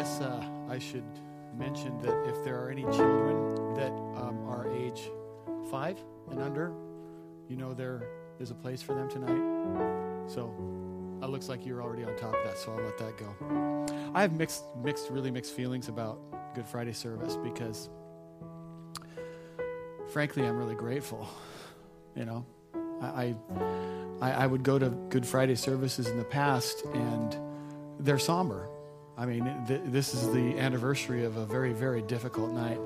guess uh, I should mention that if there are any children that um, are age five and under, you know there is a place for them tonight. So it looks like you're already on top of that, so I'll let that go. I have mixed, mixed, really mixed feelings about Good Friday service because, frankly, I'm really grateful. You know, I, I, I would go to Good Friday services in the past, and they're somber. I mean, th- this is the anniversary of a very, very difficult night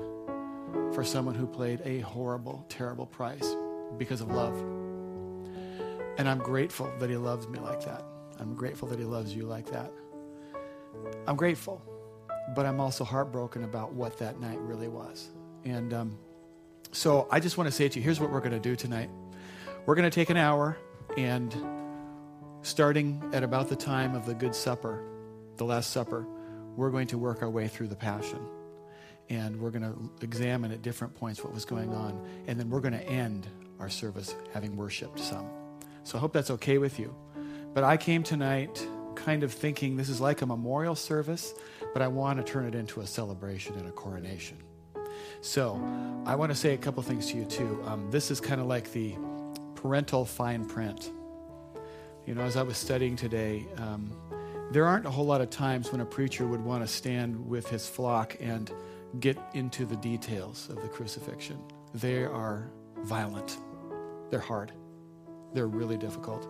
for someone who paid a horrible, terrible price because of love. And I'm grateful that he loves me like that. I'm grateful that he loves you like that. I'm grateful, but I'm also heartbroken about what that night really was. And um, so I just want to say to you here's what we're going to do tonight. We're going to take an hour, and starting at about the time of the Good Supper, the Last Supper, we're going to work our way through the Passion. And we're going to examine at different points what was going on. And then we're going to end our service having worshiped some. So I hope that's okay with you. But I came tonight kind of thinking this is like a memorial service, but I want to turn it into a celebration and a coronation. So I want to say a couple things to you, too. Um, this is kind of like the parental fine print. You know, as I was studying today, um, there aren't a whole lot of times when a preacher would want to stand with his flock and get into the details of the crucifixion. They are violent, they're hard, they're really difficult.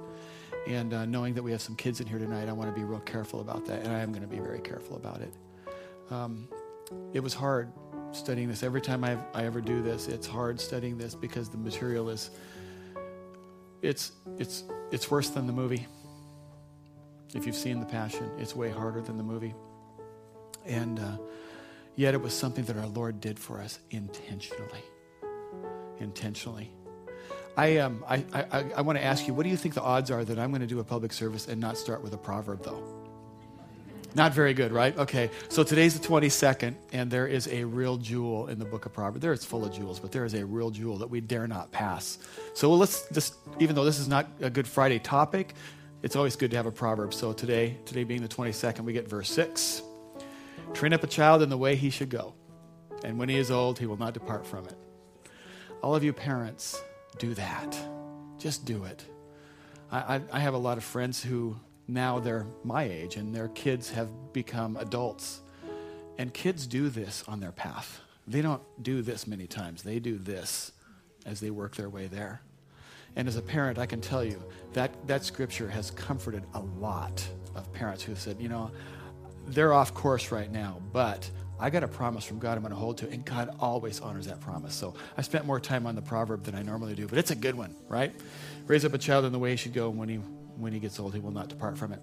And uh, knowing that we have some kids in here tonight, I want to be real careful about that, and I am going to be very careful about it. Um, it was hard studying this. Every time I, I ever do this, it's hard studying this because the material is it's it's it's worse than the movie. If you've seen The Passion, it's way harder than the movie. And uh, yet, it was something that our Lord did for us intentionally. Intentionally. I, um, I, I, I want to ask you, what do you think the odds are that I'm going to do a public service and not start with a proverb, though? Not very good, right? Okay, so today's the 22nd, and there is a real jewel in the book of Proverbs. There it's full of jewels, but there is a real jewel that we dare not pass. So let's just, even though this is not a Good Friday topic, it's always good to have a proverb. So today, today being the 22nd, we get verse 6. Train up a child in the way he should go, and when he is old, he will not depart from it. All of you parents, do that. Just do it. I, I, I have a lot of friends who now they're my age and their kids have become adults. And kids do this on their path. They don't do this many times, they do this as they work their way there. And as a parent, I can tell you that that scripture has comforted a lot of parents who said, you know, they're off course right now, but I got a promise from God I'm going to hold to, and God always honors that promise. So I spent more time on the proverb than I normally do, but it's a good one, right? Raise up a child in the way he should go, and when he when he gets old, he will not depart from it.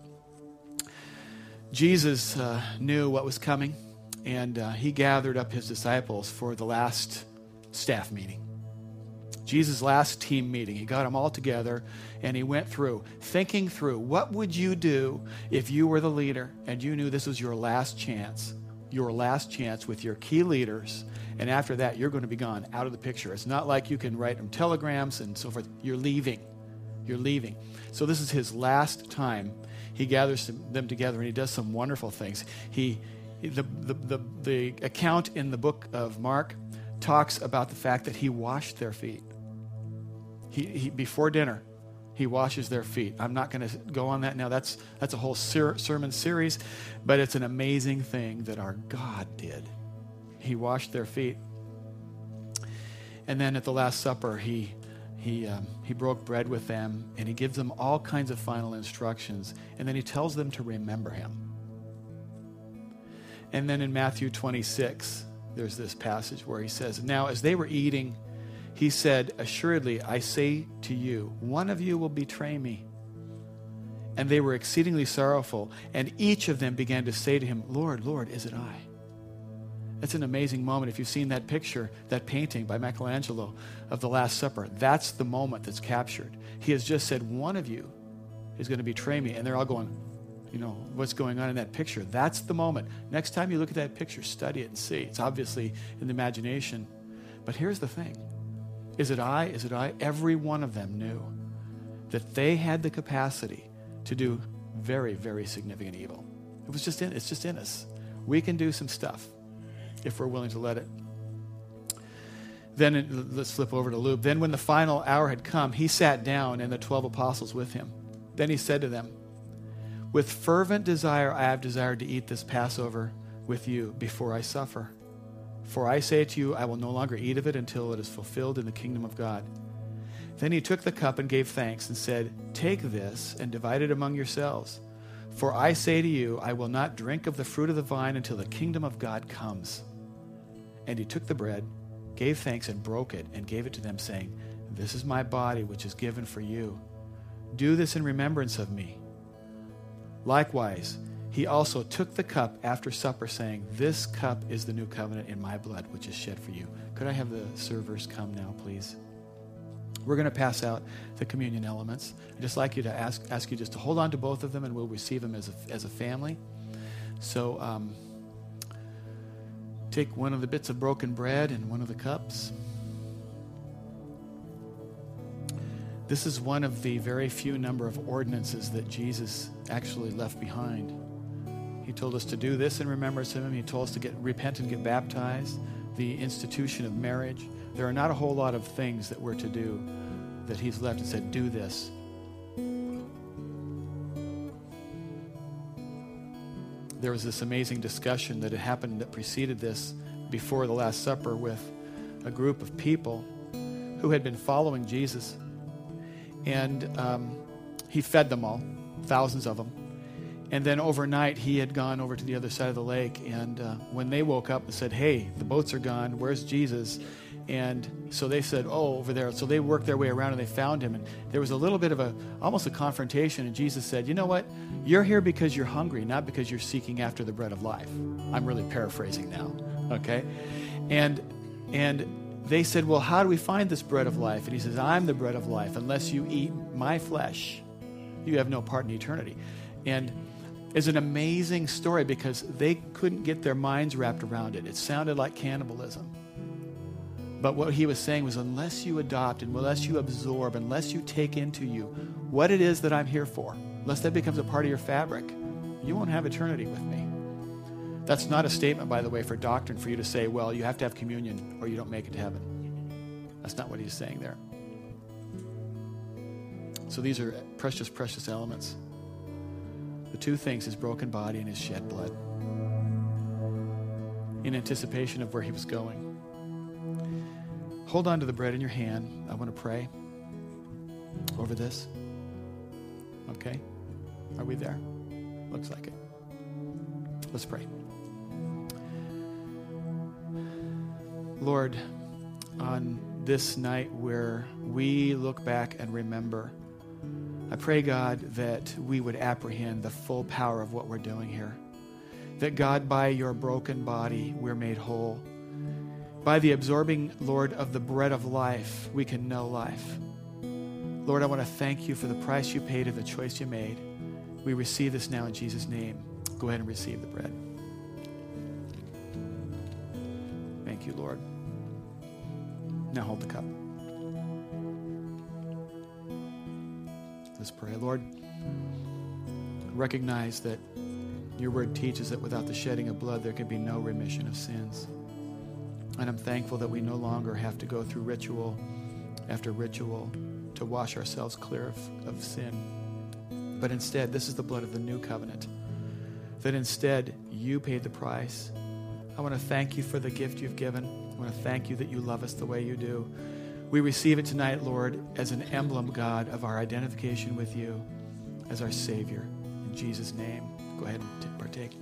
Jesus uh, knew what was coming, and uh, he gathered up his disciples for the last staff meeting. Jesus' last team meeting. He got them all together and he went through, thinking through what would you do if you were the leader and you knew this was your last chance, your last chance with your key leaders. And after that, you're going to be gone out of the picture. It's not like you can write them telegrams and so forth. You're leaving. You're leaving. So this is his last time. He gathers them together and he does some wonderful things. He, the, the, the, the account in the book of Mark talks about the fact that he washed their feet. He, he, before dinner, he washes their feet. I'm not going to go on that now. That's, that's a whole ser- sermon series, but it's an amazing thing that our God did. He washed their feet. And then at the Last Supper, he, he, um, he broke bread with them and he gives them all kinds of final instructions. And then he tells them to remember him. And then in Matthew 26, there's this passage where he says, Now, as they were eating, he said, Assuredly, I say to you, one of you will betray me. And they were exceedingly sorrowful, and each of them began to say to him, Lord, Lord, is it I? That's an amazing moment. If you've seen that picture, that painting by Michelangelo of the Last Supper, that's the moment that's captured. He has just said, One of you is going to betray me. And they're all going, You know, what's going on in that picture? That's the moment. Next time you look at that picture, study it and see. It's obviously in the imagination. But here's the thing Is it I? Is it I? Every one of them knew that they had the capacity to do very, very significant evil. It was just in, it's just in us. we can do some stuff if we're willing to let it. Then it, let's flip over to Luke. Then, when the final hour had come, he sat down and the 12 apostles with him. Then he said to them, With fervent desire, I have desired to eat this Passover with you before I suffer. For I say to you, I will no longer eat of it until it is fulfilled in the kingdom of God. Then he took the cup and gave thanks and said, Take this and divide it among yourselves. For I say to you, I will not drink of the fruit of the vine until the kingdom of God comes. And he took the bread, gave thanks, and broke it, and gave it to them, saying, This is my body, which is given for you. Do this in remembrance of me. Likewise, he also took the cup after supper, saying, This cup is the new covenant in my blood, which is shed for you. Could I have the servers come now, please? We're going to pass out the communion elements. I'd just like you to ask, ask you just to hold on to both of them, and we'll receive them as a, as a family. So um, take one of the bits of broken bread and one of the cups. This is one of the very few number of ordinances that Jesus actually left behind. He told us to do this in remembrance of him. He told us to get repent and get baptized, the institution of marriage. There are not a whole lot of things that we're to do that he's left and said, do this. There was this amazing discussion that had happened that preceded this before the Last Supper with a group of people who had been following Jesus. And um, he fed them all, thousands of them. And then overnight, he had gone over to the other side of the lake. And uh, when they woke up and said, Hey, the boats are gone, where's Jesus? And so they said, Oh, over there. So they worked their way around and they found him. And there was a little bit of a, almost a confrontation. And Jesus said, You know what? You're here because you're hungry, not because you're seeking after the bread of life. I'm really paraphrasing now. Okay? And, and they said, Well, how do we find this bread of life? And he says, I'm the bread of life. Unless you eat my flesh, you have no part in eternity. And is an amazing story because they couldn't get their minds wrapped around it. It sounded like cannibalism. But what he was saying was unless you adopt and unless you absorb, unless you take into you what it is that I'm here for, unless that becomes a part of your fabric, you won't have eternity with me. That's not a statement, by the way, for doctrine for you to say, well, you have to have communion or you don't make it to heaven. That's not what he's saying there. So these are precious, precious elements. The two things his broken body and his shed blood in anticipation of where he was going. Hold on to the bread in your hand. I want to pray over this. Okay? Are we there? Looks like it. Let's pray. Lord, on this night where we look back and remember I pray, God, that we would apprehend the full power of what we're doing here. That, God, by your broken body, we're made whole. By the absorbing, Lord, of the bread of life, we can know life. Lord, I want to thank you for the price you paid and the choice you made. We receive this now in Jesus' name. Go ahead and receive the bread. Thank you, Lord. Now hold the cup. Let's pray. Lord, recognize that your word teaches that without the shedding of blood, there can be no remission of sins. And I'm thankful that we no longer have to go through ritual after ritual to wash ourselves clear of, of sin. But instead, this is the blood of the new covenant. That instead, you paid the price. I want to thank you for the gift you've given. I want to thank you that you love us the way you do. We receive it tonight, Lord, as an emblem, God, of our identification with you as our Savior. In Jesus' name, go ahead and partake.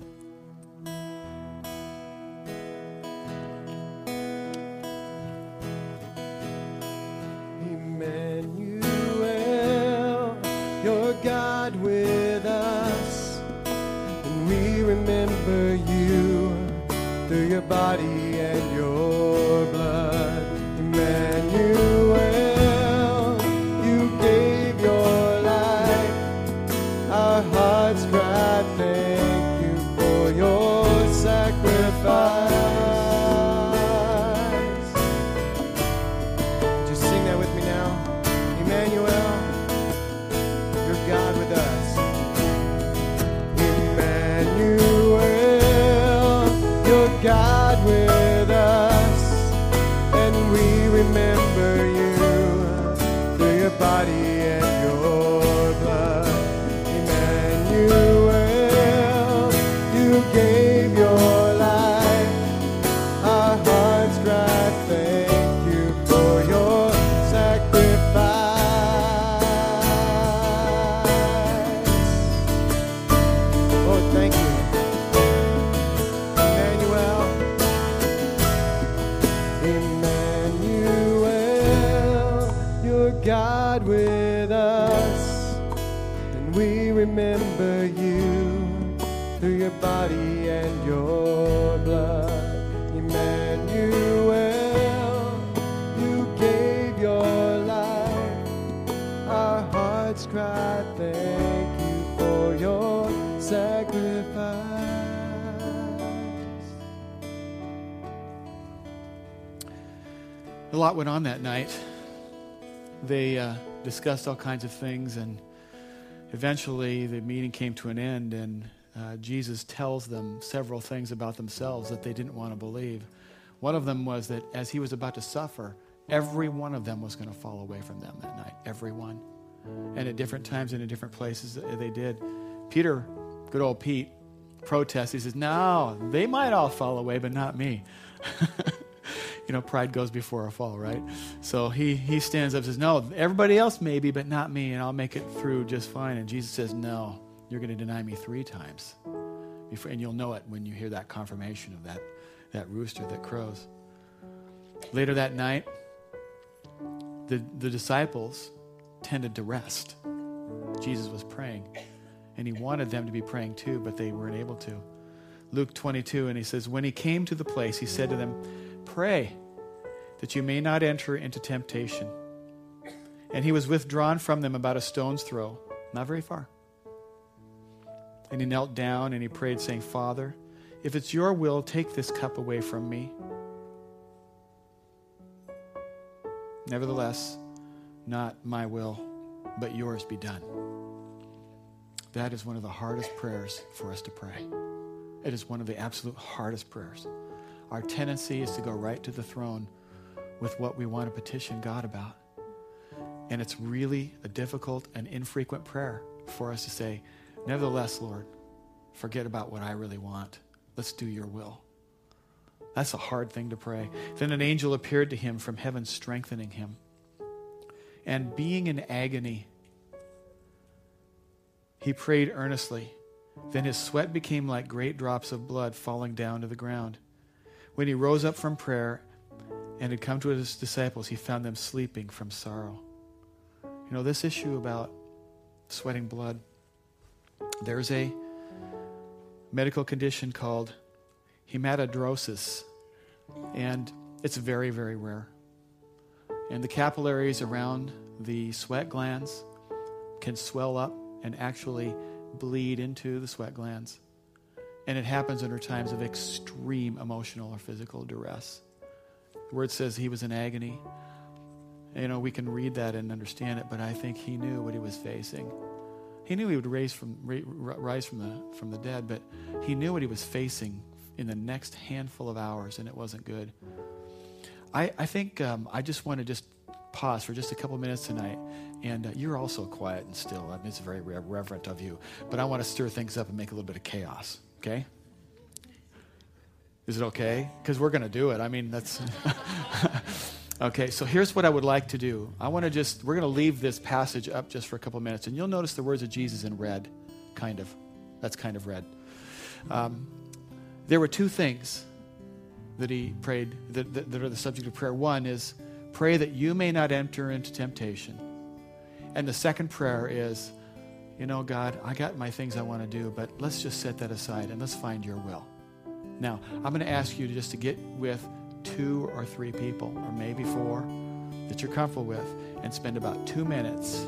A lot went on that night. They uh, discussed all kinds of things, and eventually the meeting came to an end, and uh, Jesus tells them several things about themselves that they didn't want to believe. One of them was that as he was about to suffer, every one of them was going to fall away from them that night. Every one. And at different times and in different places, uh, they did. Peter, good old Pete, protests. He says, No, they might all fall away, but not me. you know, pride goes before a fall, right? So he, he stands up and says, No, everybody else maybe, but not me, and I'll make it through just fine. And Jesus says, No, you're going to deny me three times. Before, and you'll know it when you hear that confirmation of that, that rooster that crows. Later that night, the, the disciples tended to rest. Jesus was praying, and he wanted them to be praying too, but they weren't able to. Luke 22, and he says, When he came to the place, he said to them, Pray that you may not enter into temptation. And he was withdrawn from them about a stone's throw, not very far. And he knelt down and he prayed, saying, Father, if it's your will, take this cup away from me. Nevertheless, not my will, but yours be done. That is one of the hardest prayers for us to pray. It is one of the absolute hardest prayers. Our tendency is to go right to the throne with what we want to petition God about. And it's really a difficult and infrequent prayer for us to say, Nevertheless, Lord, forget about what I really want. Let's do your will. That's a hard thing to pray. Then an angel appeared to him from heaven, strengthening him. And being in agony, he prayed earnestly. Then his sweat became like great drops of blood falling down to the ground. When he rose up from prayer and had come to his disciples, he found them sleeping from sorrow. You know, this issue about sweating blood, there's a medical condition called hematidrosis, and it's very, very rare. And the capillaries around the sweat glands can swell up and actually bleed into the sweat glands. And it happens under times of extreme emotional or physical duress. The word says he was in agony. You know, we can read that and understand it, but I think he knew what he was facing. He knew he would raise from, rise from the, from the dead, but he knew what he was facing in the next handful of hours, and it wasn't good. I, I think um, I just want to just pause for just a couple minutes tonight. And uh, you're also quiet and still. I mean, it's very reverent of you. But I want to stir things up and make a little bit of chaos, okay? Is it okay? Because we're going to do it. I mean, that's. okay, so here's what I would like to do. I want to just, we're going to leave this passage up just for a couple minutes. And you'll notice the words of Jesus in red, kind of. That's kind of red. Um, there were two things that he prayed that, that, that are the subject of prayer. One is pray that you may not enter into temptation. And the second prayer is, you know, God, I got my things I want to do, but let's just set that aside and let's find your will. Now, I'm going to ask you just to get with two or three people, or maybe four, that you're comfortable with, and spend about two minutes.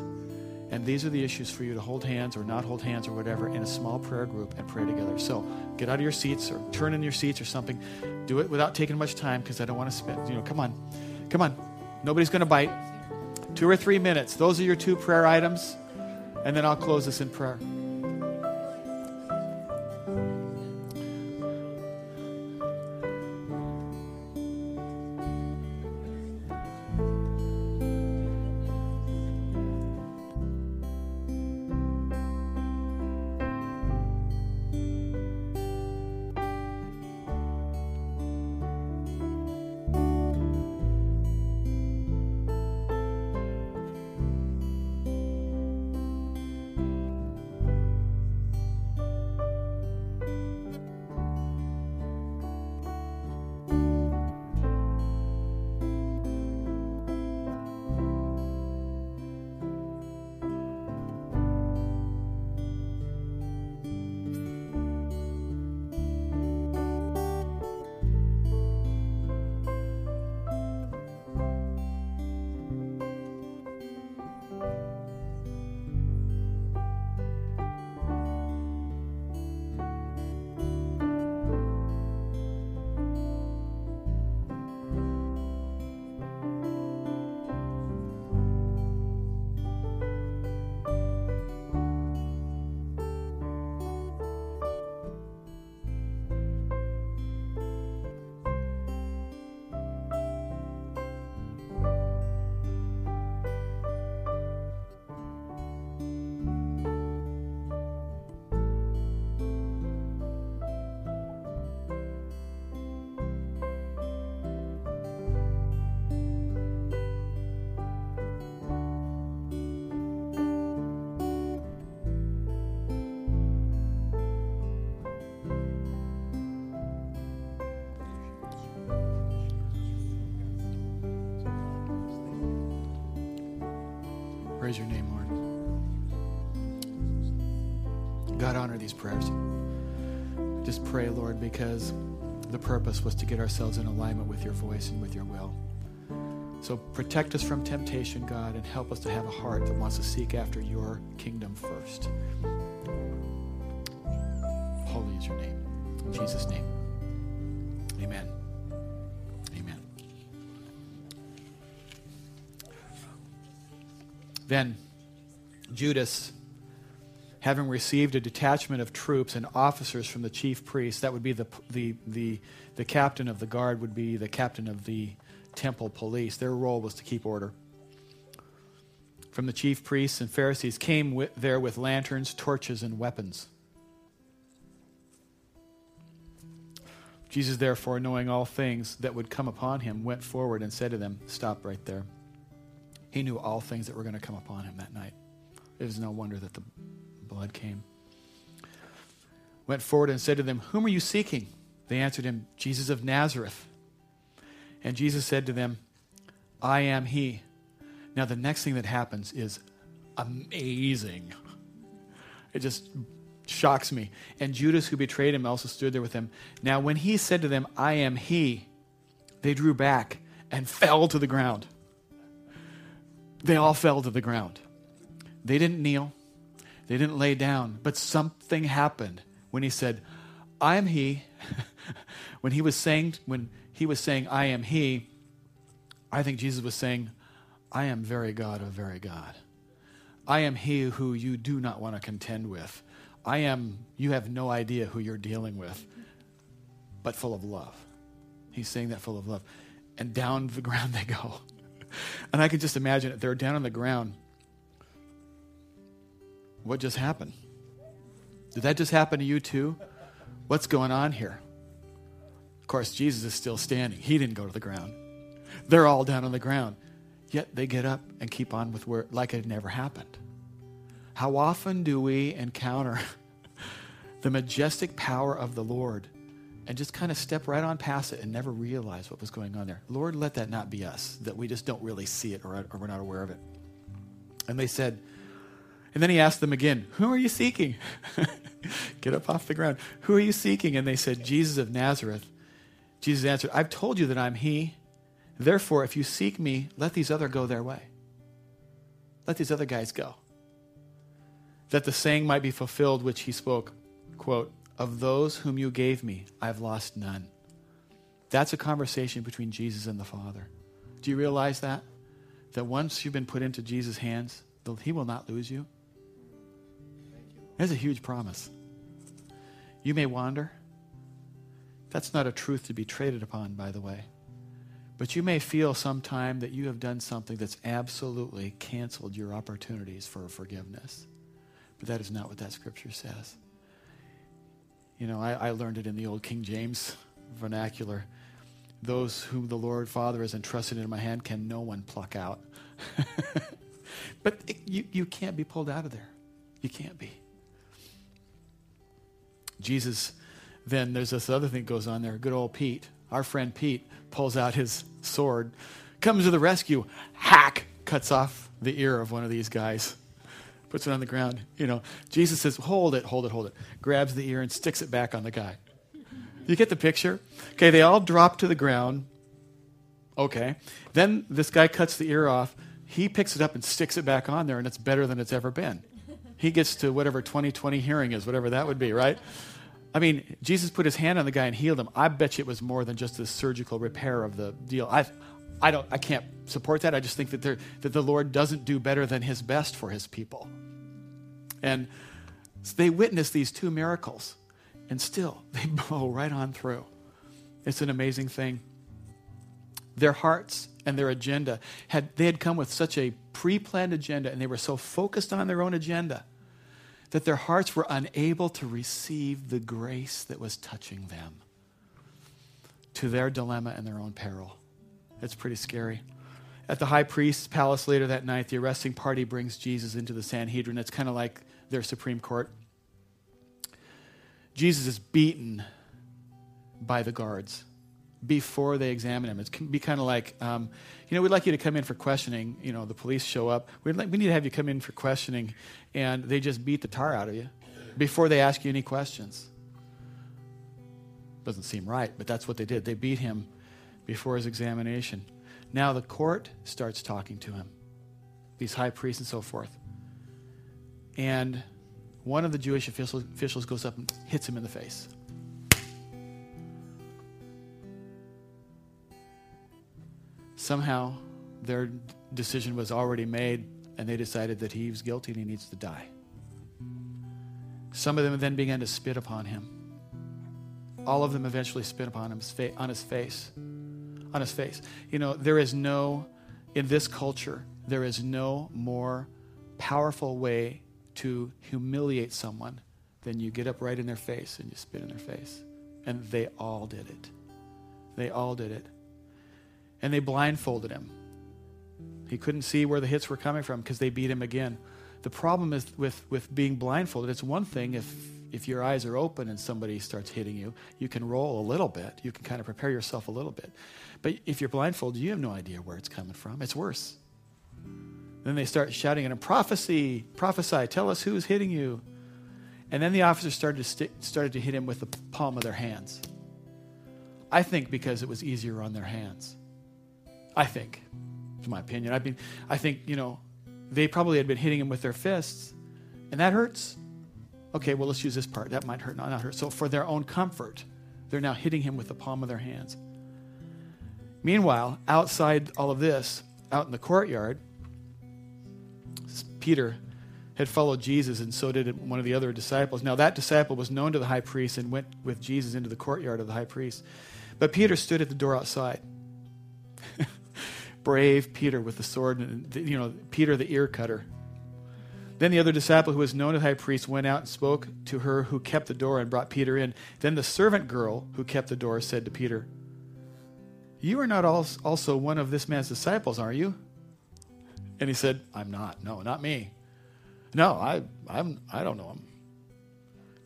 And these are the issues for you to hold hands or not hold hands or whatever in a small prayer group and pray together. So get out of your seats or turn in your seats or something. Do it without taking much time because I don't want to spend, you know, come on. Come on. Nobody's going to bite. Two or three minutes. Those are your two prayer items. And then I'll close this in prayer. These prayers. Just pray, Lord, because the purpose was to get ourselves in alignment with your voice and with your will. So protect us from temptation, God, and help us to have a heart that wants to seek after your kingdom first. Holy is your name. In Jesus' name. Amen. Amen. Then Judas, having received a detachment of troops and officers from the chief priests, that would be the, the, the, the captain of the guard, would be the captain of the temple police. Their role was to keep order. From the chief priests and Pharisees came with, there with lanterns, torches, and weapons. Jesus, therefore, knowing all things that would come upon him, went forward and said to them, Stop right there. He knew all things that were going to come upon him that night. It was no wonder that the blood came. Went forward and said to them, Whom are you seeking? They answered him, Jesus of Nazareth. And Jesus said to them, I am he. Now, the next thing that happens is amazing. It just shocks me. And Judas, who betrayed him, also stood there with him. Now, when he said to them, I am he, they drew back and fell to the ground. They all fell to the ground. They didn't kneel, they didn't lay down, but something happened when he said, I am he. when he was saying, when he was saying, I am he, I think Jesus was saying, I am very God of very God. I am he who you do not want to contend with. I am, you have no idea who you're dealing with, but full of love. He's saying that full of love. And down the ground they go. And I can just imagine it. They're down on the ground. What just happened? Did that just happen to you too? What's going on here? Of course, Jesus is still standing. He didn't go to the ground. They're all down on the ground. Yet they get up and keep on with where like it never happened. How often do we encounter the majestic power of the Lord and just kind of step right on past it and never realize what was going on there? Lord, let that not be us, that we just don't really see it or, or we're not aware of it. And they said, and then he asked them again, Who are you seeking? Get up off the ground. Who are you seeking? And they said, Jesus of Nazareth. Jesus answered, I've told you that I'm he. Therefore, if you seek me, let these other go their way. Let these other guys go that the saying might be fulfilled which he spoke, quote, of those whom you gave me, I've lost none. That's a conversation between Jesus and the Father. Do you realize that? That once you've been put into Jesus' hands, he will not lose you. That's a huge promise. You may wander. That's not a truth to be traded upon, by the way. But you may feel sometime that you have done something that's absolutely canceled your opportunities for forgiveness. But that is not what that scripture says. You know, I, I learned it in the old King James vernacular. Those whom the Lord Father has entrusted into my hand can no one pluck out. but it, you, you can't be pulled out of there. You can't be. Jesus, then there's this other thing that goes on there. Good old Pete, our friend Pete, pulls out his sword, comes to the rescue, hack, cuts off the ear of one of these guys puts it on the ground. You know, Jesus says, hold it, hold it, hold it. Grabs the ear and sticks it back on the guy. You get the picture? Okay, they all drop to the ground. Okay. Then this guy cuts the ear off. He picks it up and sticks it back on there, and it's better than it's ever been. He gets to whatever 2020 hearing is, whatever that would be, right? I mean, Jesus put his hand on the guy and healed him. I bet you it was more than just a surgical repair of the deal. I, I don't, I can't support that. I just think that, that the Lord doesn't do better than His best for His people. And so they witness these two miracles, and still they blow right on through. It's an amazing thing. Their hearts and their agenda had they had come with such a pre-planned agenda, and they were so focused on their own agenda that their hearts were unable to receive the grace that was touching them to their dilemma and their own peril. It's pretty scary. At the high priest's palace later that night, the arresting party brings Jesus into the Sanhedrin. It's kind of like their Supreme Court. Jesus is beaten by the guards, before they examine him. It can be kind of like, um, you know, we'd like you to come in for questioning. You know, the police show up. We'd like, we need to have you come in for questioning, and they just beat the tar out of you before they ask you any questions. Doesn't seem right, but that's what they did. They beat him before his examination. Now the court starts talking to him, these high priests and so forth. And one of the Jewish officials goes up and hits him in the face. Somehow, their decision was already made, and they decided that he was guilty and he needs to die. Some of them then began to spit upon him. All of them eventually spit upon him on his face. On his face. You know, there is no, in this culture, there is no more powerful way to humiliate someone than you get up right in their face and you spit in their face. And they all did it. They all did it. And they blindfolded him. He couldn't see where the hits were coming from because they beat him again. The problem is with, with being blindfolded, it's one thing if, if your eyes are open and somebody starts hitting you, you can roll a little bit. You can kind of prepare yourself a little bit. But if you're blindfolded, you have no idea where it's coming from. It's worse. Then they start shouting at him, Prophecy, prophesy, tell us who's hitting you. And then the officers started to, stick, started to hit him with the palm of their hands. I think because it was easier on their hands. I think, in my opinion. I mean, I think, you know, they probably had been hitting him with their fists, and that hurts. Okay, well, let's use this part. That might hurt, not, not hurt. So, for their own comfort, they're now hitting him with the palm of their hands. Meanwhile, outside all of this, out in the courtyard, Peter had followed Jesus, and so did one of the other disciples. Now, that disciple was known to the high priest and went with Jesus into the courtyard of the high priest. But Peter stood at the door outside. Brave Peter with the sword, and you know, Peter the ear cutter. Then the other disciple who was known as high priest went out and spoke to her who kept the door and brought Peter in. Then the servant girl who kept the door said to Peter, You are not also one of this man's disciples, are you? And he said, I'm not. No, not me. No, I, I'm, I don't know him.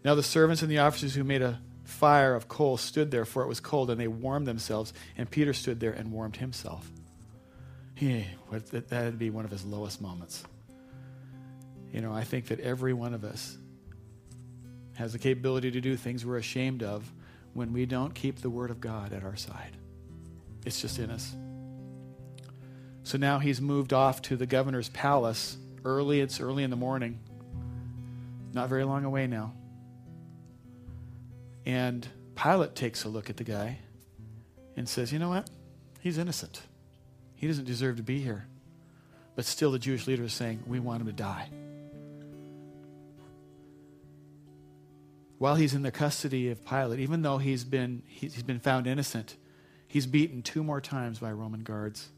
Now the servants and the officers who made a fire of coal stood there, for it was cold, and they warmed themselves. And Peter stood there and warmed himself. He, that would be one of his lowest moments. You know, I think that every one of us has the capability to do things we're ashamed of when we don't keep the Word of God at our side. It's just in us. So now he's moved off to the governor's palace early. It's early in the morning. Not very long away now. And Pilate takes a look at the guy and says, You know what? He's innocent. He doesn't deserve to be here. But still, the Jewish leader is saying, We want him to die. While he's in the custody of Pilate, even though he's been, he's been found innocent, he's beaten two more times by Roman guards.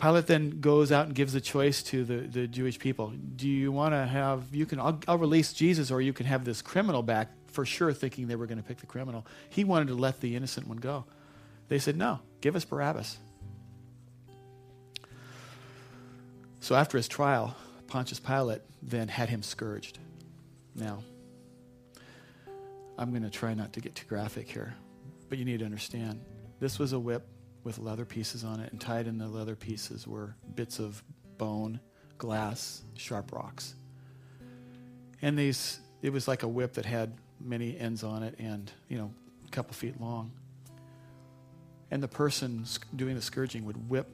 Pilate then goes out and gives a choice to the, the Jewish people. Do you want to have, you can, I'll, I'll release Jesus, or you can have this criminal back, for sure thinking they were going to pick the criminal. He wanted to let the innocent one go. They said, no, give us Barabbas. So after his trial, Pontius Pilate then had him scourged. Now, I'm going to try not to get too graphic here, but you need to understand this was a whip with leather pieces on it, and tied in the leather pieces were bits of bone, glass, sharp rocks. And these, it was like a whip that had many ends on it and, you know, a couple feet long. And the person doing the scourging would whip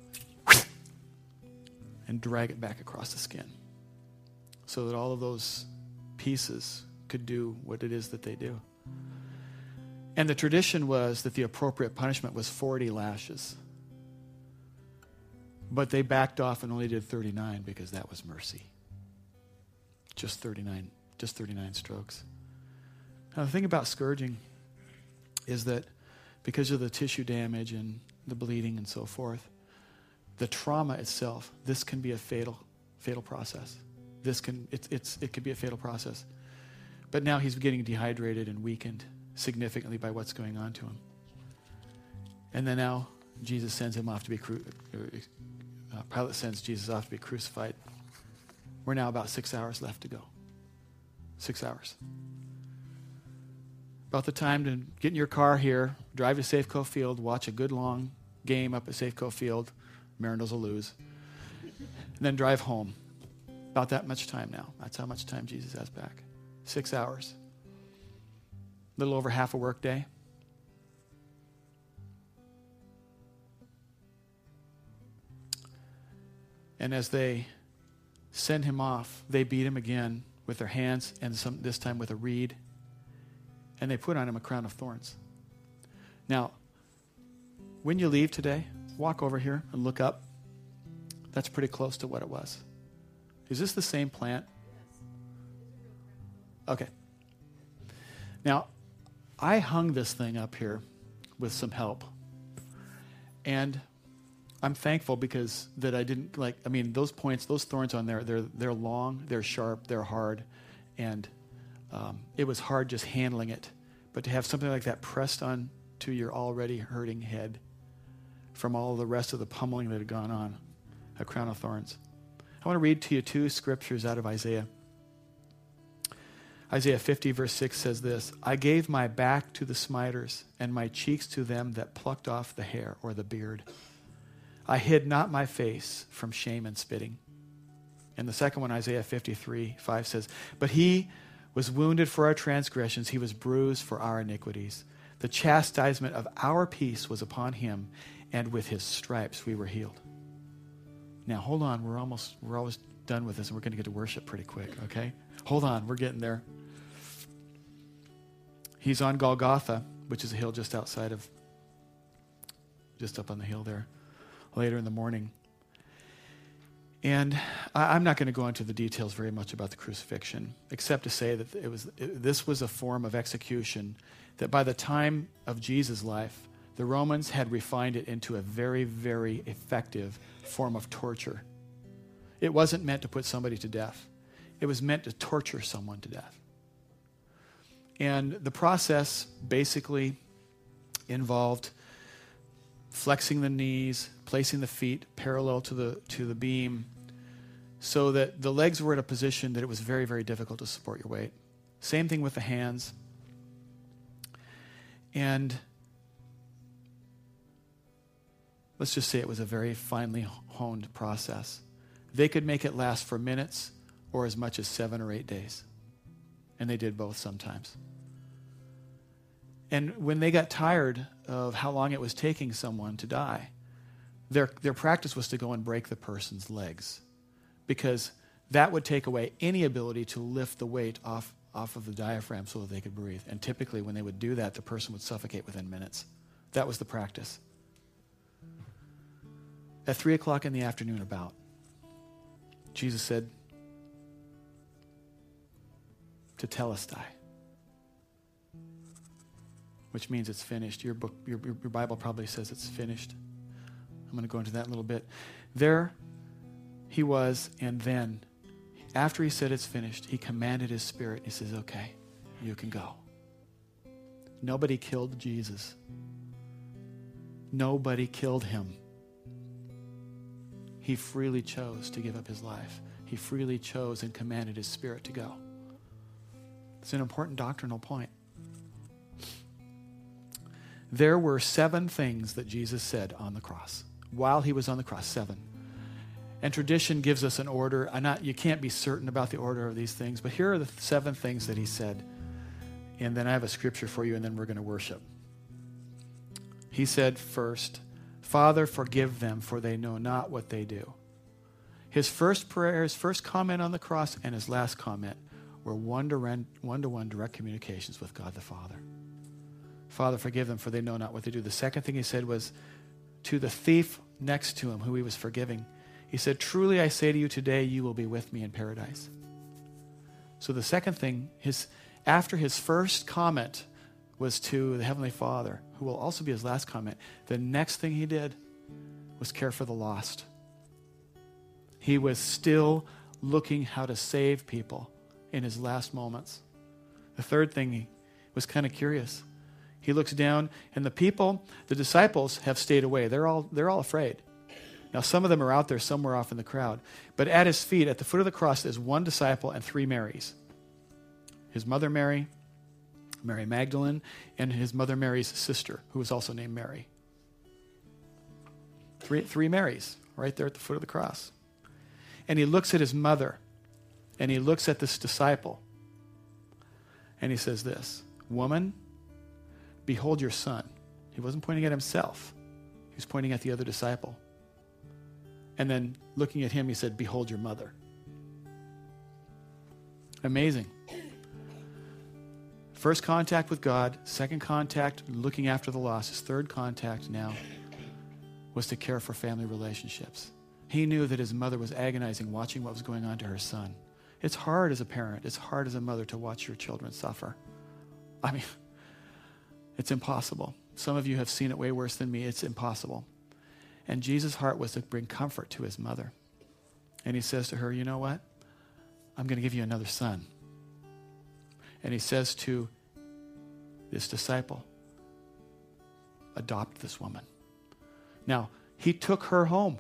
and drag it back across the skin so that all of those pieces could do what it is that they do. And the tradition was that the appropriate punishment was 40 lashes. But they backed off and only did 39 because that was mercy. Just 39, just 39 strokes. Now, the thing about scourging is that because of the tissue damage and the bleeding and so forth, the trauma itself, this can be a fatal, fatal process. This can, it, it's, it could be a fatal process. But now he's getting dehydrated and weakened significantly by what's going on to him. And then now Jesus sends him off to be cru- uh, Pilate sends Jesus off to be crucified. We're now about six hours left to go. Six hours. about the time to get in your car here, drive to Safeco Field, watch a good long game up at Safeco Field. Mariners will lose. And then drive home. About that much time now. That's how much time Jesus has back. Six hours. A little over half a workday. And as they send him off, they beat him again with their hands and some, this time with a reed. And they put on him a crown of thorns. Now, when you leave today, walk over here and look up. That's pretty close to what it was. Is this the same plant? Okay. Now, I hung this thing up here with some help. And I'm thankful because that I didn't like I mean those points, those thorns on there, they're they're long, they're sharp, they're hard, and um, it was hard just handling it. But to have something like that pressed on to your already hurting head from all the rest of the pummeling that had gone on, a crown of thorns. I want to read to you two scriptures out of Isaiah. Isaiah 50, verse 6 says this I gave my back to the smiters, and my cheeks to them that plucked off the hair or the beard. I hid not my face from shame and spitting. And the second one, Isaiah 53, 5 says, But he was wounded for our transgressions, he was bruised for our iniquities. The chastisement of our peace was upon him, and with his stripes we were healed. Now, hold on. We're almost, we're almost done with this, and we're going to get to worship pretty quick, okay? Hold on. We're getting there. He's on Golgotha, which is a hill just outside of, just up on the hill there, later in the morning. And I, am not going to go into the details very much about the crucifixion, except to say that it was, it, this was a form of execution that by the time of Jesus' life, the Romans had refined it into a very, very effective form of torture. It wasn't meant to put somebody to death, it was meant to torture someone to death. And the process basically involved flexing the knees, placing the feet parallel to the, to the beam, so that the legs were at a position that it was very, very difficult to support your weight. Same thing with the hands. And let's just say it was a very finely honed process. They could make it last for minutes or as much as seven or eight days. And they did both sometimes. And when they got tired of how long it was taking someone to die, their, their practice was to go and break the person's legs because that would take away any ability to lift the weight off, off of the diaphragm so that they could breathe. And typically, when they would do that, the person would suffocate within minutes. That was the practice. At 3 o'clock in the afternoon, about, Jesus said, Tetelestai which means it's finished. Your book, your, your Bible probably says it's finished. I'm going to go into that in a little bit. There he was, and then after he said it's finished, he commanded his spirit. He says, Okay, you can go. Nobody killed Jesus. Nobody killed him. He freely chose to give up his life. He freely chose and commanded his spirit to go. It's an important doctrinal point there were seven things that Jesus said on the cross while he was on the cross. Seven. And tradition gives us an order. I'm not, you can't be certain about the order of these things, but here are the seven things that he said. And then I have a scripture for you, and then we're going to worship. He said first, Father, forgive them, for they know not what they do. His first prayer, his first comment on the cross, and his last comment were one to one direct communications with God the Father. Father, forgive them, for they know not what they do. The second thing he said was to the thief next to him, who he was forgiving. He said, Truly I say to you today, you will be with me in paradise. So the second thing, his, after his first comment was to the Heavenly Father, who will also be his last comment, the next thing he did was care for the lost. He was still looking how to save people in his last moments. The third thing, he was kind of curious. He looks down, and the people, the disciples, have stayed away. They're all, they're all afraid. Now, some of them are out there somewhere off in the crowd. But at his feet, at the foot of the cross, is one disciple and three Marys his mother Mary, Mary Magdalene, and his mother Mary's sister, who was also named Mary. Three, three Marys right there at the foot of the cross. And he looks at his mother and he looks at this disciple and he says, This, woman, behold your son. He wasn't pointing at himself, he was pointing at the other disciple. And then looking at him, he said, Behold your mother. Amazing. First contact with God, second contact, looking after the lost. His third contact now was to care for family relationships. He knew that his mother was agonizing watching what was going on to her son. It's hard as a parent, it's hard as a mother to watch your children suffer. I mean, it's impossible. Some of you have seen it way worse than me. It's impossible. And Jesus' heart was to bring comfort to his mother. And he says to her, You know what? I'm going to give you another son. And he says to this disciple, Adopt this woman. Now, he took her home.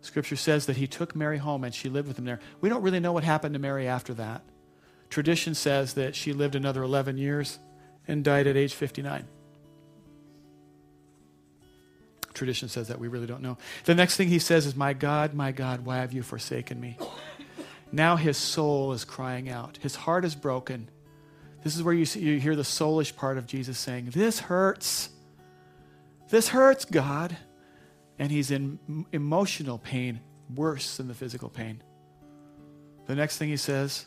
Scripture says that he took Mary home and she lived with him there. We don't really know what happened to Mary after that. Tradition says that she lived another 11 years and died at age 59. Tradition says that. We really don't know. The next thing he says is, My God, my God, why have you forsaken me? Now his soul is crying out. His heart is broken. This is where you, see, you hear the soulish part of Jesus saying, This hurts. This hurts, God. And he's in emotional pain, worse than the physical pain. The next thing he says,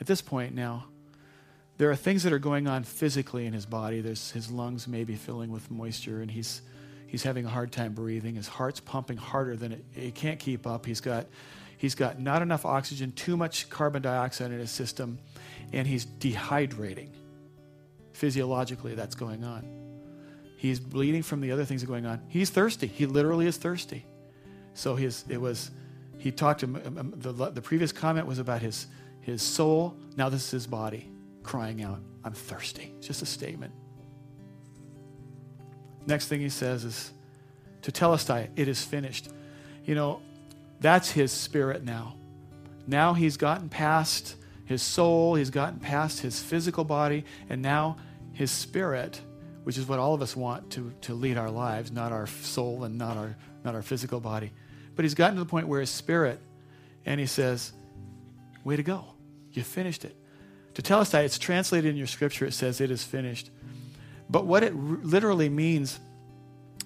at this point now, there are things that are going on physically in his body. There's his lungs may be filling with moisture, and he's he's having a hard time breathing. His heart's pumping harder than it, it can't keep up. He's got he's got not enough oxygen, too much carbon dioxide in his system, and he's dehydrating. Physiologically, that's going on. He's bleeding from the other things that are going on. He's thirsty. He literally is thirsty. So his it was he talked to um, the, the previous comment was about his his soul. Now this is his body crying out, I'm thirsty. It's just a statement. Next thing he says is tetelestai, it is finished. You know, that's his spirit now. Now he's gotten past his soul, he's gotten past his physical body, and now his spirit, which is what all of us want to, to lead our lives, not our soul and not our, not our physical body. But he's gotten to the point where his spirit, and he says, Way to go. You finished it. Tetelestai, it's translated in your scripture, it says it is finished. But what it r- literally means,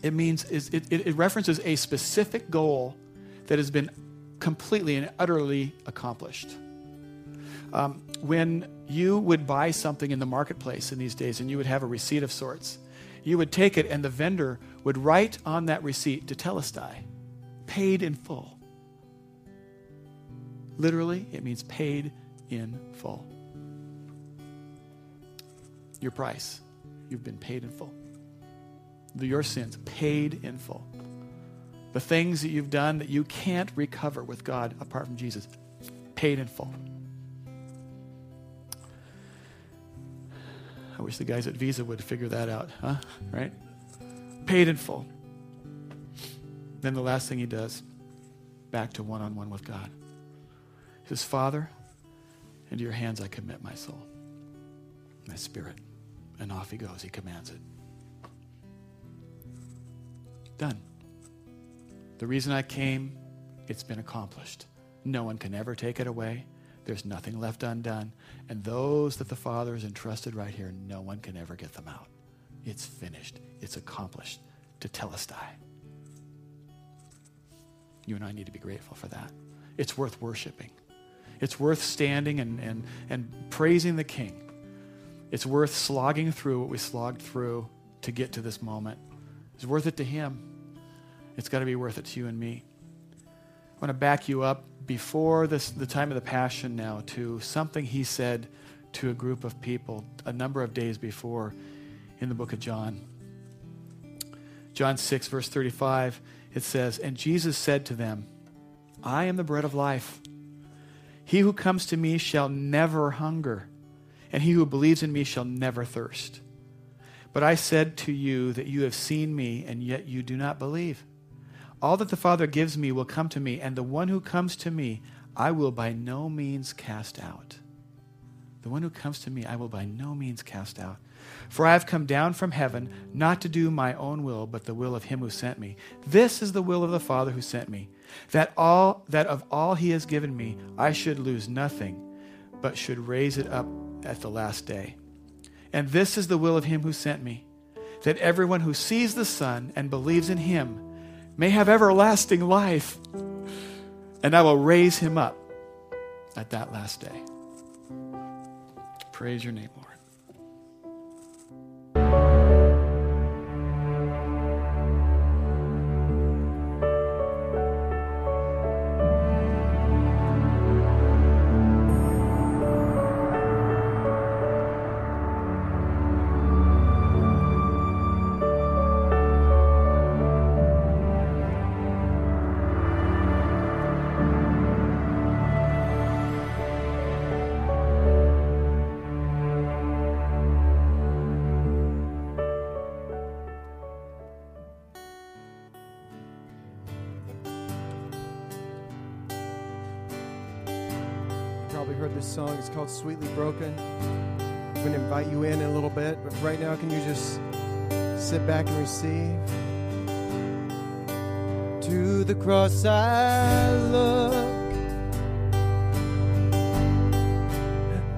it means is it, it, it references a specific goal that has been completely and utterly accomplished. Um, when you would buy something in the marketplace in these days and you would have a receipt of sorts, you would take it and the vendor would write on that receipt tetelestai, paid in full. Literally, it means paid in full. Your price, you've been paid in full. Your sins, paid in full. The things that you've done that you can't recover with God apart from Jesus, paid in full. I wish the guys at Visa would figure that out, huh? Right? Paid in full. Then the last thing he does, back to one on one with God. He says, Father, into your hands I commit my soul, my spirit. And off he goes. He commands it. Done. The reason I came, it's been accomplished. No one can ever take it away. There's nothing left undone. And those that the Father has entrusted right here, no one can ever get them out. It's finished. It's accomplished. Tetelestai. You and I need to be grateful for that. It's worth worshiping. It's worth standing and, and, and praising the King. It's worth slogging through what we slogged through to get to this moment. It's worth it to Him. It's got to be worth it to you and me. I want to back you up before this, the time of the Passion now to something He said to a group of people a number of days before in the book of John. John 6, verse 35, it says, And Jesus said to them, I am the bread of life. He who comes to me shall never hunger and he who believes in me shall never thirst. But I said to you that you have seen me, and yet you do not believe. All that the Father gives me will come to me, and the one who comes to me I will by no means cast out. The one who comes to me, I will by no means cast out. For I have come down from heaven not to do my own will, but the will of him who sent me. This is the will of the Father who sent me, that all that of all he has given me, I should lose nothing, but should raise it up at the last day. And this is the will of him who sent me, that everyone who sees the Son and believes in him may have everlasting life, and I will raise him up at that last day. Praise your name, Lord. Song. It's called Sweetly Broken. I'm going to invite you in in a little bit, but right now, can you just sit back and receive? To the cross I look,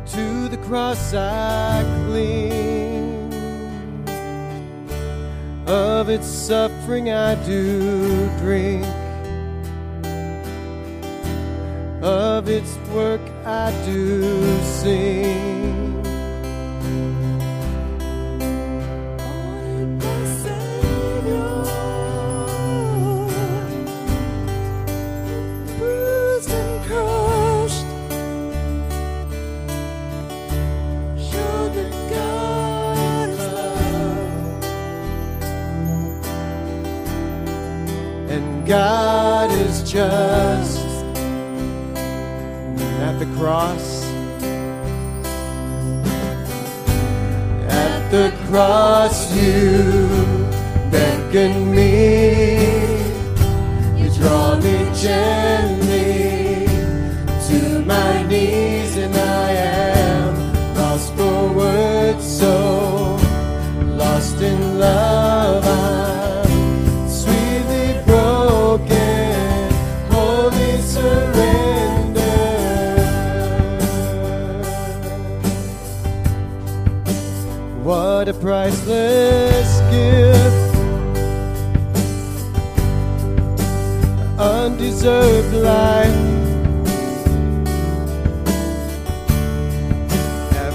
to the cross I cling. Of its suffering I do drink. of its work I do sing. Savior, bruised and crushed, show that God love, and God is just Cross, you beckon me. You draw me gently priceless gift, undeserved life. Have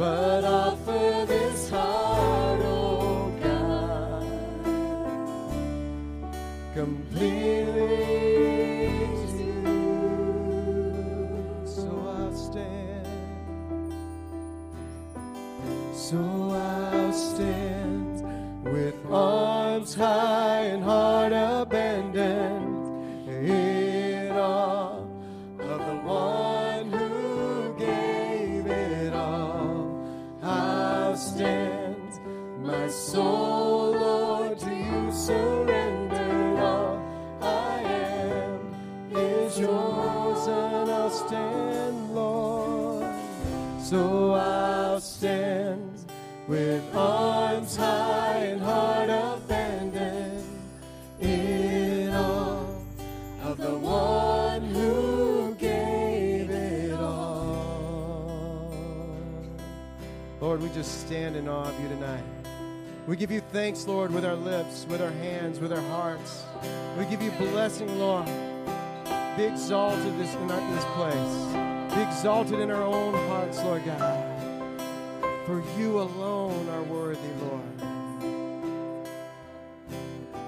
but thanks, Lord, with our lips, with our hands, with our hearts. We give you blessing, Lord. Be exalted this, in this place. Be exalted in our own hearts, Lord God. For you alone are worthy, Lord.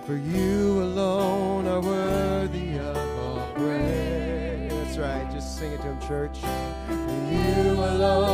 For you alone are worthy of all praise. That's right. Just sing it to him, church. For you alone.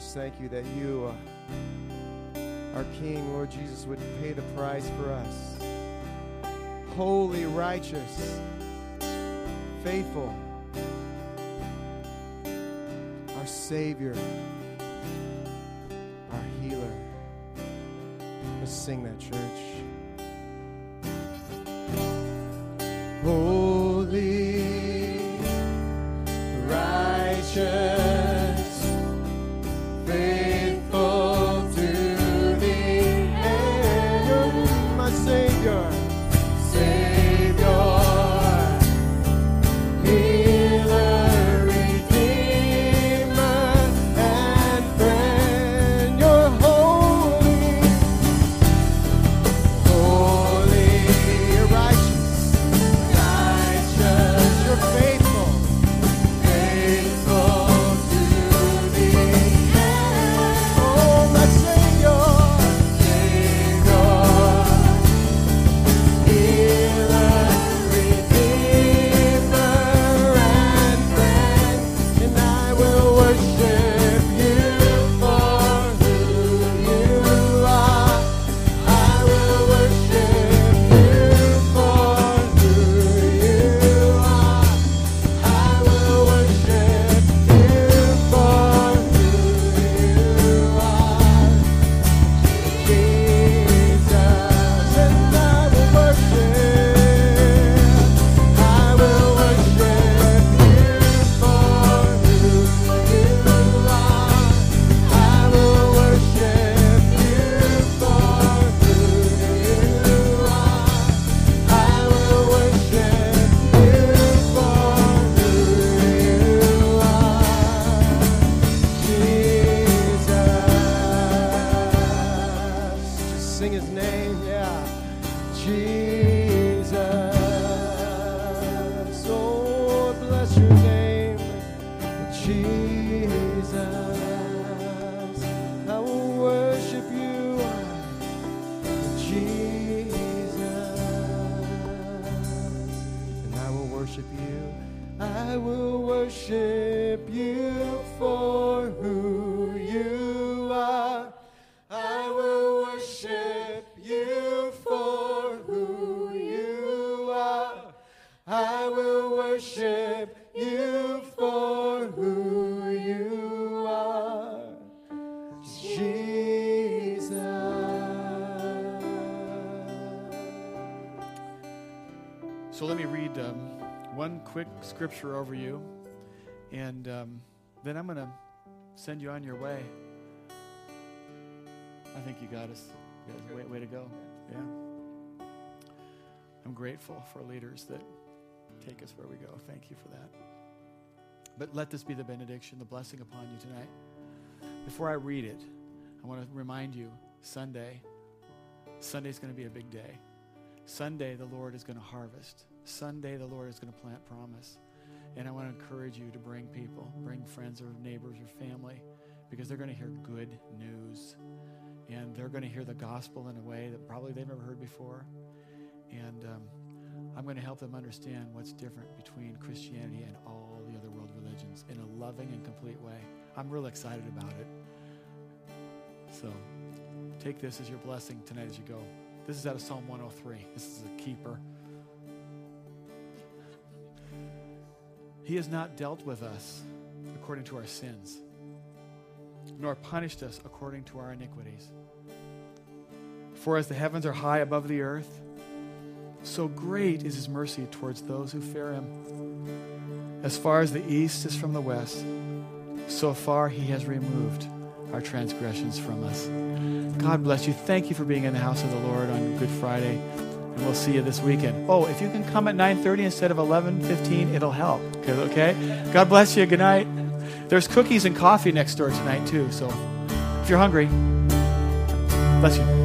Just thank you that you, uh, our King, Lord Jesus, would pay the price for us. Holy, righteous, faithful, our Savior, our healer. Let's sing that, church. Quick scripture over you, and um, then I'm going to send you on your way. I think you got us. You guys, way, way to go. Yeah. I'm grateful for leaders that take us where we go. Thank you for that. But let this be the benediction, the blessing upon you tonight. Before I read it, I want to remind you Sunday, Sunday's going to be a big day. Sunday, the Lord is going to harvest. Sunday, the Lord is going to plant promise. And I want to encourage you to bring people, bring friends or neighbors or family, because they're going to hear good news. And they're going to hear the gospel in a way that probably they've never heard before. And um, I'm going to help them understand what's different between Christianity and all the other world religions in a loving and complete way. I'm real excited about it. So take this as your blessing tonight as you go. This is out of Psalm 103. This is a keeper. He has not dealt with us according to our sins, nor punished us according to our iniquities. For as the heavens are high above the earth, So great is his mercy towards those who fear him. As far as the east is from the west, so far he has removed our transgressions from us. God bless you. Thank you for being in the house of the Lord on Good Friday. And we'll see you this weekend. Oh, if you can come at 9:30 instead of 11:15, it'll help. Okay? God bless you. Good night. There's cookies and coffee next door tonight too. So if you're hungry, bless you.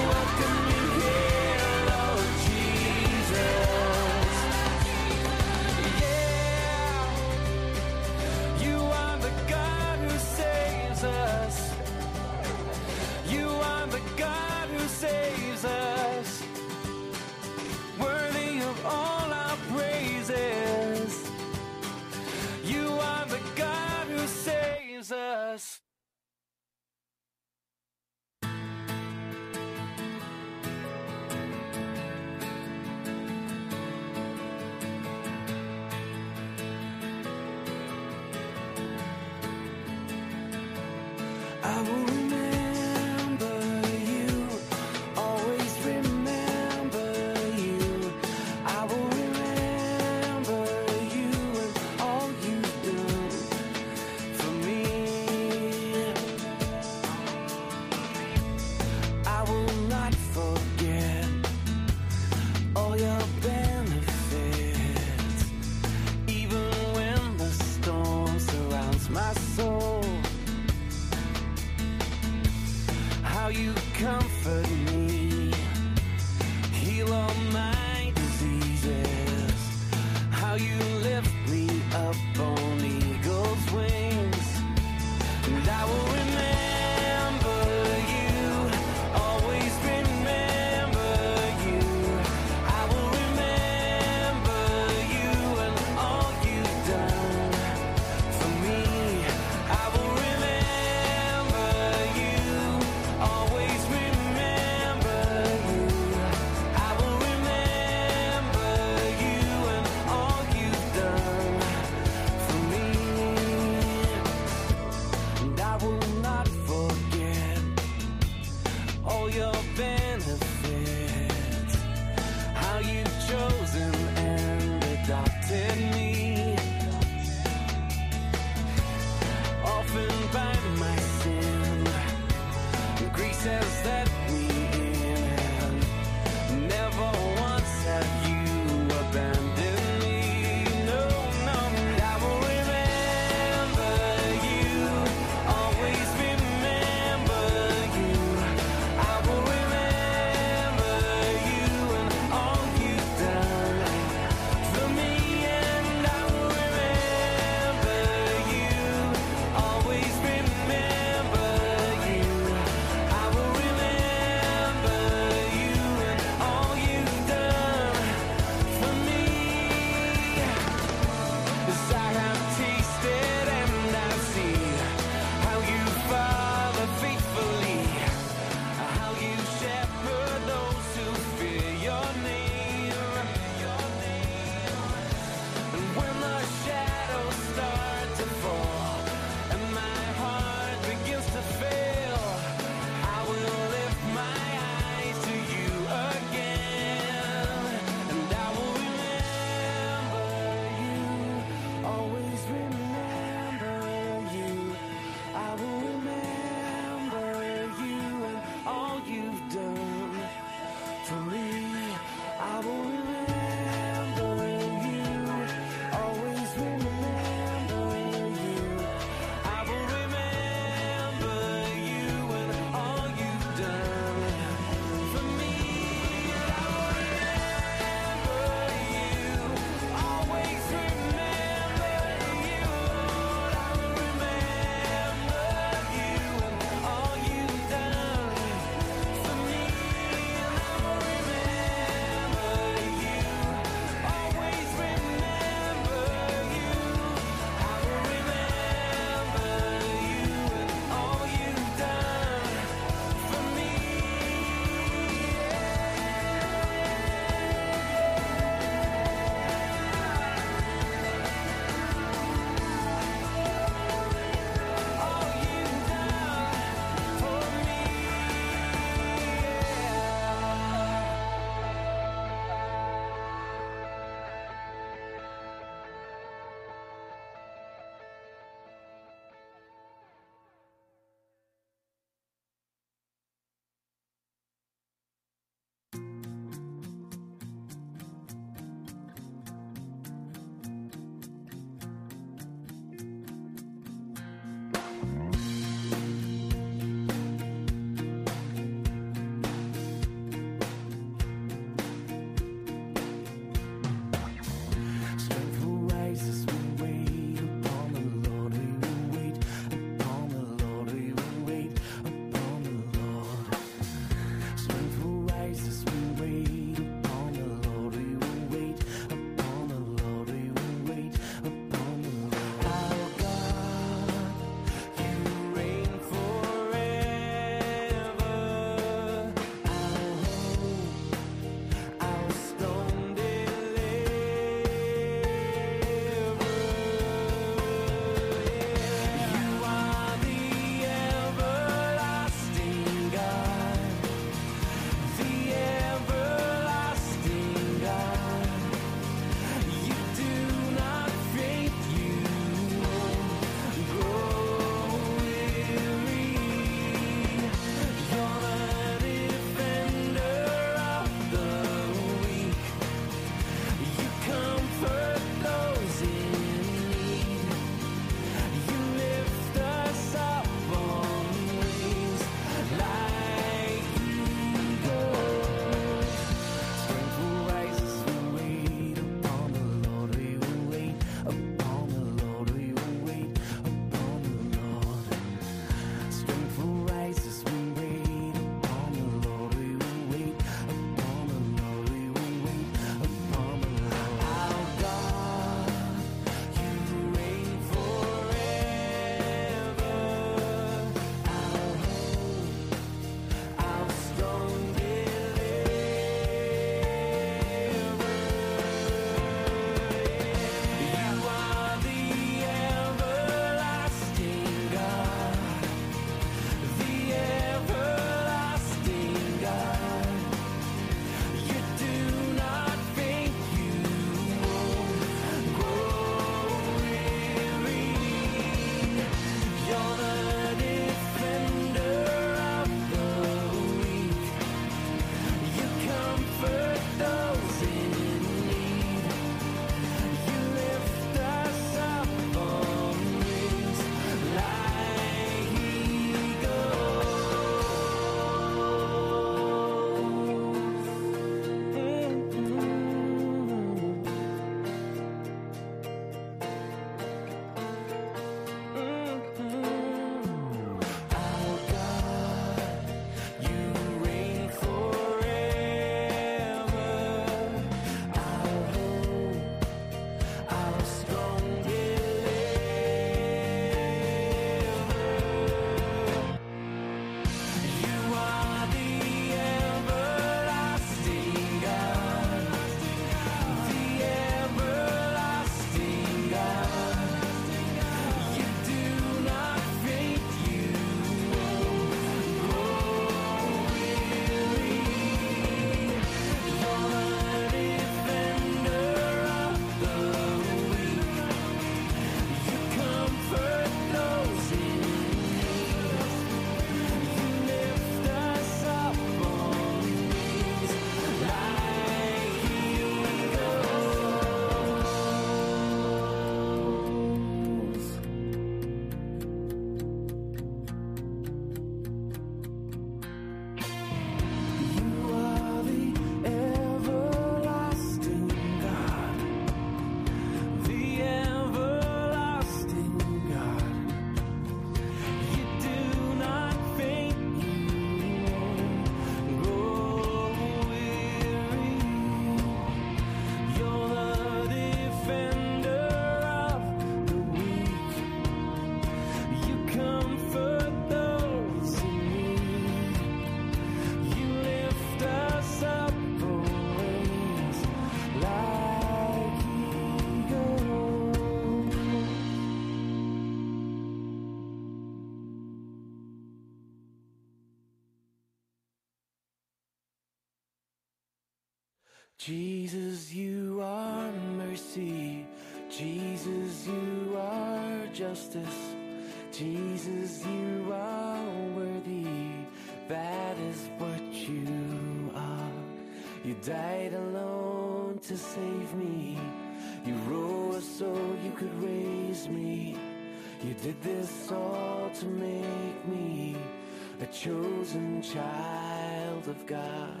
Child of God.